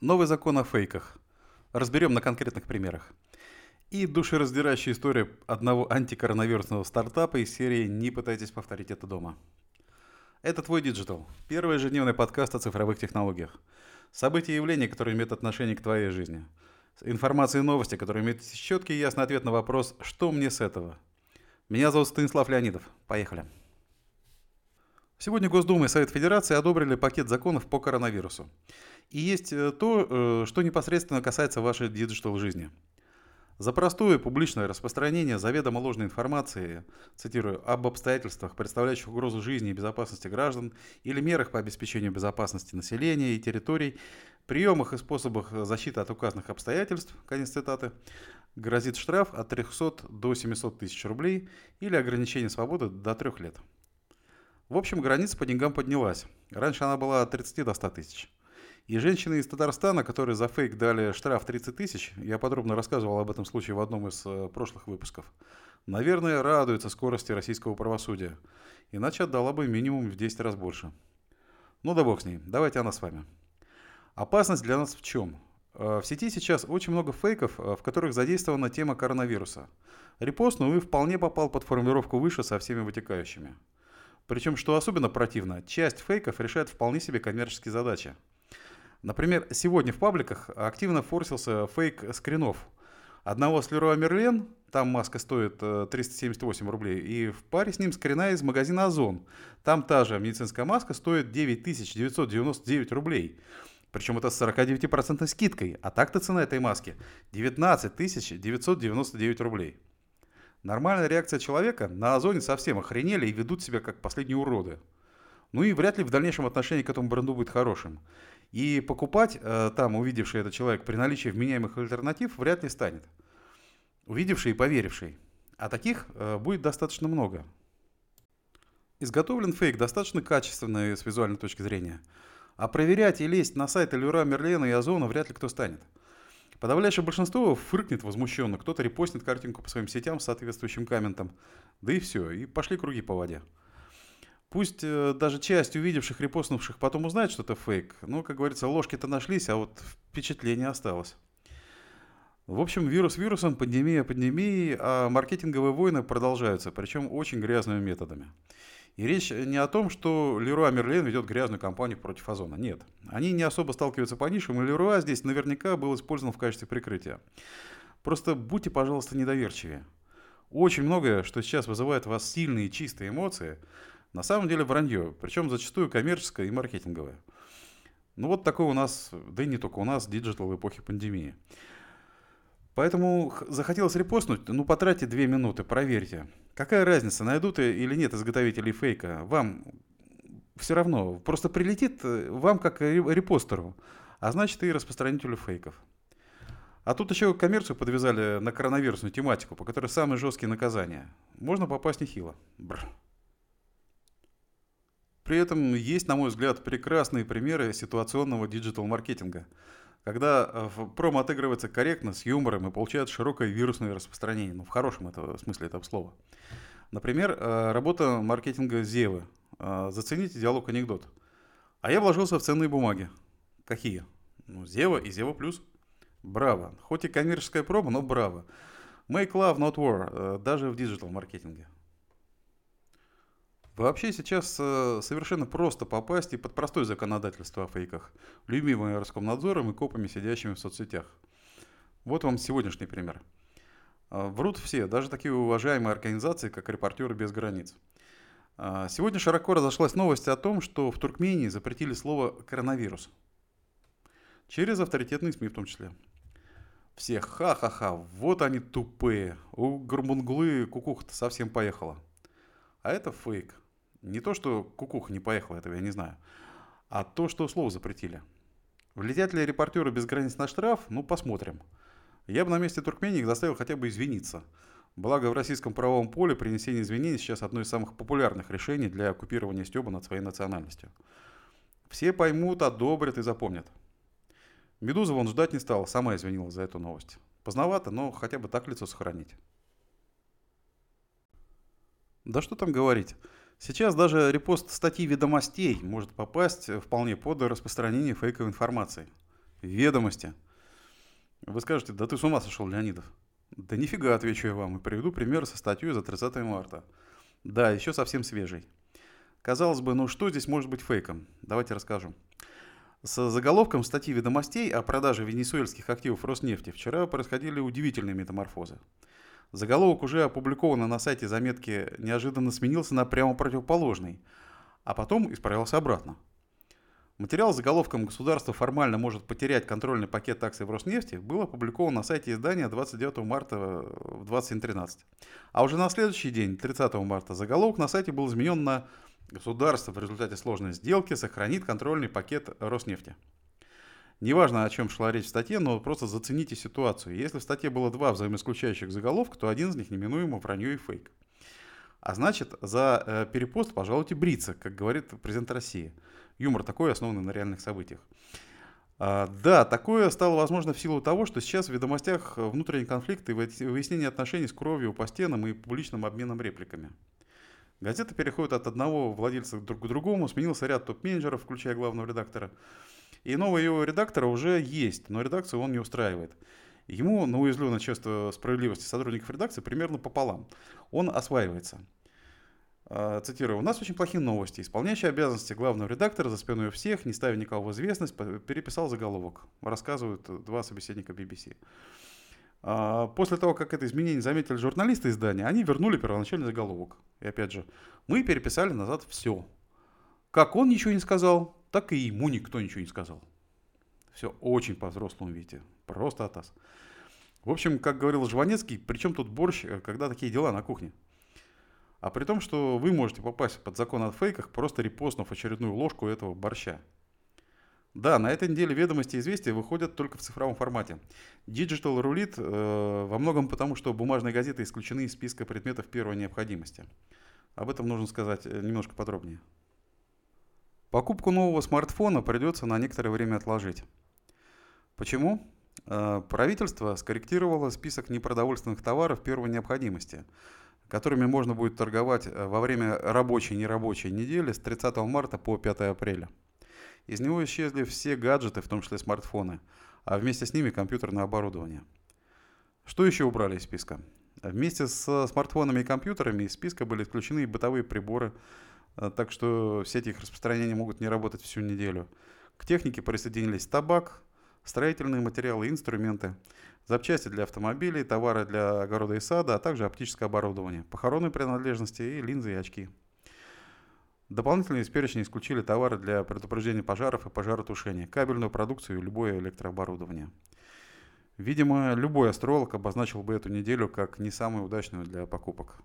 Новый закон о фейках. Разберем на конкретных примерах. И душераздирающая история одного антикоронавирусного стартапа из серии «Не пытайтесь повторить это дома». Это «Твой Digital» – первый ежедневный подкаст о цифровых технологиях. События и явления, которые имеют отношение к твоей жизни. Информация и новости, которые имеют четкий и ясный ответ на вопрос «Что мне с этого?». Меня зовут Станислав Леонидов. Поехали. Сегодня Госдума и Совет Федерации одобрили пакет законов по коронавирусу. И есть э, то, э, что непосредственно касается вашей диджитал-жизни. За простое публичное распространение заведомо ложной информации, цитирую, об обстоятельствах, представляющих угрозу жизни и безопасности граждан или мерах по обеспечению безопасности населения и территорий, приемах и способах защиты от указанных обстоятельств, конец цитаты, грозит штраф от 300 до 700 тысяч рублей или ограничение свободы до 3 лет. В общем, граница по деньгам поднялась. Раньше она была от 30 до 100 тысяч. И женщины из Татарстана, которые за фейк дали штраф 30 тысяч, я подробно рассказывал об этом случае в одном из э, прошлых выпусков, наверное, радуются скорости российского правосудия. Иначе отдала бы минимум в 10 раз больше. Ну да бог с ней, давайте она с вами. Опасность для нас в чем? Э, в сети сейчас очень много фейков, э, в которых задействована тема коронавируса. Репост, ну и вполне попал под формулировку выше со всеми вытекающими. Причем, что особенно противно, часть фейков решает вполне себе коммерческие задачи. Например, сегодня в пабликах активно форсился фейк скринов. Одного с Леруа Мерлен, там маска стоит 378 э, рублей, и в паре с ним скрина из магазина Озон. Там та же медицинская маска стоит 9999 рублей. Причем это с 49% скидкой, а так-то цена этой маски 19 999 рублей. Нормальная реакция человека на озоне совсем охренели и ведут себя как последние уроды. Ну и вряд ли в дальнейшем отношение к этому бренду будет хорошим. И покупать э, там, увидевший этот человек, при наличии вменяемых альтернатив, вряд ли станет. Увидевший и поверивший. А таких э, будет достаточно много. Изготовлен фейк достаточно качественный с визуальной точки зрения. А проверять и лезть на сайты Люра, Мерлена и Озона вряд ли кто станет. Подавляющее большинство фыркнет возмущенно, кто-то репостнет картинку по своим сетям с соответствующим комментом. Да и все, и пошли круги по воде. Пусть э, даже часть увидевших, репостнувших потом узнает, что это фейк, но, как говорится, ложки-то нашлись, а вот впечатление осталось. В общем, вирус вирусом, пандемия пандемией, а маркетинговые войны продолжаются, причем очень грязными методами. И речь не о том, что Леруа Мерлен ведет грязную кампанию против Озона. Нет. Они не особо сталкиваются по нишам, и Леруа здесь наверняка был использован в качестве прикрытия. Просто будьте, пожалуйста, недоверчивее. Очень многое, что сейчас вызывает у вас сильные чистые эмоции, на самом деле вранье, причем зачастую коммерческое и маркетинговое. Ну вот такой у нас, да и не только у нас, диджитал в эпохе пандемии. Поэтому захотелось репостнуть, ну потратьте две минуты, проверьте. Какая разница, найдут или нет изготовителей фейка? Вам все равно, просто прилетит э, вам как репостеру, а значит и распространителю фейков. А тут еще коммерцию подвязали на коронавирусную тематику, по которой самые жесткие наказания. Можно попасть нехило. Бррр. При этом есть, на мой взгляд, прекрасные примеры ситуационного диджитал-маркетинга – когда э, промо отыгрывается корректно, с юмором и получает широкое вирусное распространение, ну, в хорошем это, смысле этого слова. Например, э, работа маркетинга Зевы. Э, зацените диалог-анекдот. А я вложился в ценные бумаги. Какие? Ну, Зева и Зева Плюс. Браво. Хоть и коммерческая промо, но браво. Make love, not war. Даже в диджитал-маркетинге. Вообще сейчас э, совершенно просто попасть и под простое законодательство о фейках, любимое Роскомнадзором и копами, сидящими в соцсетях. Вот вам сегодняшний пример. Э, врут все, даже такие уважаемые организации, как «Репортеры без границ». Э, сегодня широко разошлась новость о том, что в Туркмении запретили слово «коронавирус». Через авторитетные СМИ в том числе. Все ха-ха-ха, вот они тупые. У Гурмунглы кукуха-то совсем поехала. А это фейк. Не то, что кукуха не поехала, этого я не знаю, а то, что слово запретили. Влетят ли репортеры без границ на штраф? Ну, посмотрим. Я бы на месте Туркмении их заставил хотя бы извиниться. Благо в российском правовом поле принесение извинений сейчас одно из самых популярных решений для оккупирования Стеба над своей национальностью. Все поймут, одобрят и запомнят. Медуза вон ждать не стала, сама извинилась за эту новость. Поздновато, но хотя бы так лицо сохранить. Да что там говорить. Сейчас даже репост статьи ведомостей может попасть вполне под распространение фейковой информации. Ведомости. Вы скажете, да ты с ума сошел, Леонидов. Да нифига, отвечу я вам, и приведу пример со статьей за 30 марта. Да, еще совсем свежий. Казалось бы, ну что здесь может быть фейком? Давайте расскажу. С заголовком статьи «Ведомостей» о продаже венесуэльских активов Роснефти вчера происходили удивительные метаморфозы. Заголовок уже опубликованный на сайте заметки неожиданно сменился на прямо противоположный, а потом исправился обратно. Материал с заголовком «Государство формально может потерять контрольный пакет акций в Роснефти» был опубликован на сайте издания 29 марта в 20.13. А уже на следующий день, 30 марта, заголовок на сайте был изменен на Государство в результате сложной сделки сохранит контрольный пакет Роснефти. Неважно, о чем шла речь в статье, но просто зацените ситуацию. Если в статье было два взаимоисключающих заголовка, то один из них неминуемо вранье и фейк. А значит, за э, перепост пожалуйте бриться, как говорит президент России. Юмор такой, основанный на реальных событиях. А, да, такое стало возможно в силу того, что сейчас в ведомостях внутренний конфликт и выяснение отношений с кровью по стенам и публичным обменом репликами. Газета переходит от одного владельца друг к другому, сменился ряд топ-менеджеров, включая главного редактора. И нового его редактора уже есть, но редакцию он не устраивает. Ему на уязвленное чувство справедливости сотрудников редакции примерно пополам. Он осваивается. А, цитирую. «У нас очень плохие новости. Исполняющий обязанности главного редактора за спиной всех, не ставя никого в известность, переписал заголовок. Рассказывают два собеседника BBC. А, после того, как это изменение заметили журналисты издания, они вернули первоначальный заголовок. И опять же, мы переписали назад все. Как он ничего не сказал, так и ему никто ничего не сказал. Все очень по-взрослому, видите. Просто атас. В общем, как говорил Жванецкий, при чем тут борщ, э, когда такие дела на кухне? А при том, что вы можете попасть под закон о фейках, просто репостнув очередную ложку этого борща. Да, на этой неделе ведомости и известия выходят только в цифровом формате. Digital рулит э, во многом потому, что бумажные газеты исключены из списка предметов первой необходимости. Об этом нужно сказать э, немножко подробнее. Покупку нового смартфона придется на некоторое время отложить. Почему? Э, правительство скорректировало список непродовольственных товаров первой необходимости, которыми можно будет торговать э, во время рабочей и нерабочей недели с 30 марта по 5 апреля. Из него исчезли все гаджеты, в том числе смартфоны, а вместе с ними компьютерное оборудование. Что еще убрали из списка? Вместе с смартфонами и компьютерами из списка были исключены и бытовые приборы, так что все эти их распространения могут не работать всю неделю. К технике присоединились табак, строительные материалы и инструменты, запчасти для автомобилей, товары для огорода и сада, а также оптическое оборудование, похоронные принадлежности и линзы и очки. Дополнительно из перечня исключили товары для предупреждения пожаров и пожаротушения, кабельную продукцию и любое электрооборудование. Видимо, любой астролог обозначил бы эту неделю как не самую удачную для покупок.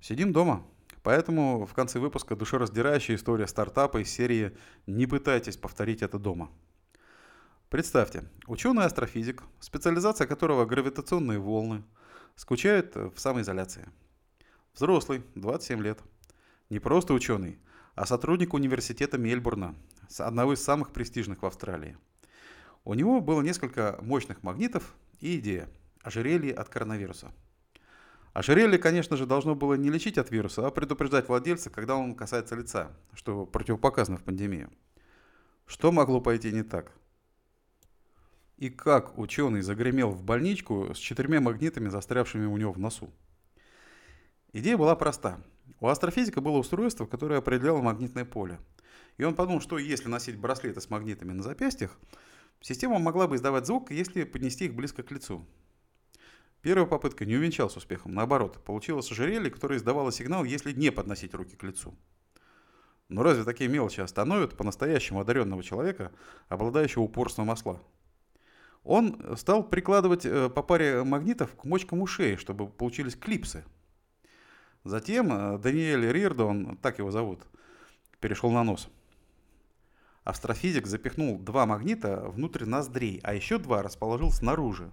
Сидим дома. Поэтому в конце выпуска душераздирающая история стартапа из серии «Не пытайтесь повторить это дома». Представьте, ученый-астрофизик, специализация которого гравитационные волны, скучает в самоизоляции – Взрослый, 27 лет. Не просто ученый, а сотрудник университета Мельбурна, одного из самых престижных в Австралии. У него было несколько мощных магнитов и идея – ожерелье от коронавируса. Ожерелье, конечно же, должно было не лечить от вируса, а предупреждать владельца, когда он касается лица, что противопоказано в пандемию. Что могло пойти не так? И как ученый загремел в больничку с четырьмя магнитами, застрявшими у него в носу? Идея была проста. У астрофизика было устройство, которое определяло магнитное поле. И он подумал, что если носить браслеты с магнитами на запястьях, система могла бы издавать звук, если поднести их близко к лицу. Первая попытка не увенчалась успехом. Наоборот, получилось ожерелье, которое издавало сигнал, если не подносить руки к лицу. Но разве такие мелочи остановят по-настоящему одаренного человека, обладающего упорством осла? Он стал прикладывать э, по паре магнитов к мочкам ушей, чтобы получились клипсы – Затем э, Даниэль Рирдон, так его зовут, перешел на нос. Астрофизик запихнул два магнита внутрь ноздрей, а еще два расположил снаружи.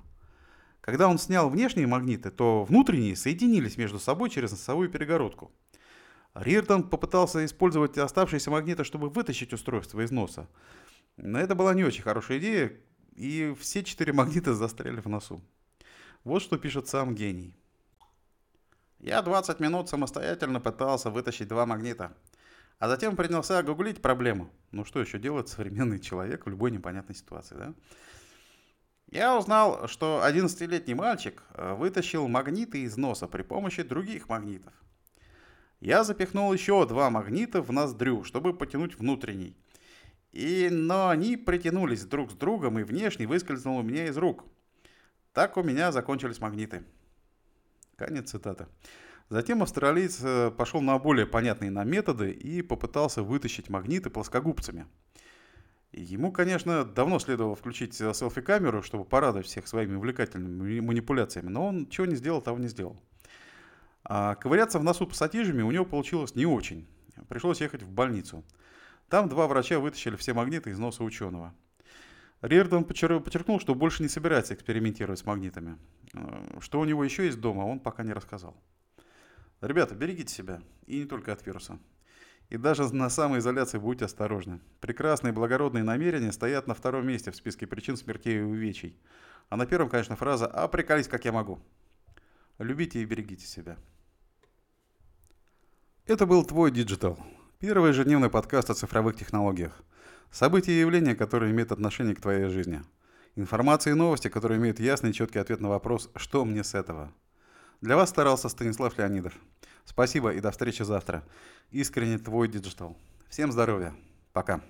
Когда он снял внешние магниты, то внутренние соединились между собой через носовую перегородку. Риртон попытался использовать оставшиеся магниты, чтобы вытащить устройство из носа. Но это была не очень хорошая идея, и все четыре магнита застряли в носу. Вот что пишет сам гений. Я 20 минут самостоятельно пытался вытащить два магнита. А затем принялся гуглить проблему. Ну что еще делает современный человек в любой непонятной ситуации, да? Я узнал, что 11-летний мальчик э, вытащил магниты из носа при помощи других магнитов. Я запихнул еще два магнита в ноздрю, чтобы потянуть внутренний. И, но они притянулись друг с другом, и внешний выскользнул у меня из рук. Так у меня закончились магниты. Конец цитаты. Затем австралиец э, пошел на более понятные нам методы и попытался вытащить магниты плоскогубцами. Ему, конечно, давно следовало включить э, селфи-камеру, чтобы порадовать всех своими увлекательными манипуляциями, но он чего не сделал, того не сделал. А ковыряться в носу пассатижами у него получилось не очень. Пришлось ехать в больницу. Там два врача вытащили все магниты из носа ученого. Риердон подчеркнул, что больше не собирается экспериментировать с магнитами. Э, что у него еще есть дома, он пока не рассказал. Ребята, берегите себя. И не только от вируса. И даже на самоизоляции будьте осторожны. Прекрасные благородные намерения стоят на втором месте в списке причин смертей и увечий. А на первом, конечно, фраза «А приколись, как я могу». Любите и берегите себя. Это был твой диджитал. Первый ежедневный подкаст о цифровых технологиях. События и явления, которые имеют отношение к твоей жизни. Информация и новости, которые имеют ясный и четкий ответ на вопрос «Что мне с этого?». Для вас старался Станислав Леонидов. Спасибо и до встречи завтра. Искренне твой диджитал. Всем здоровья. Пока.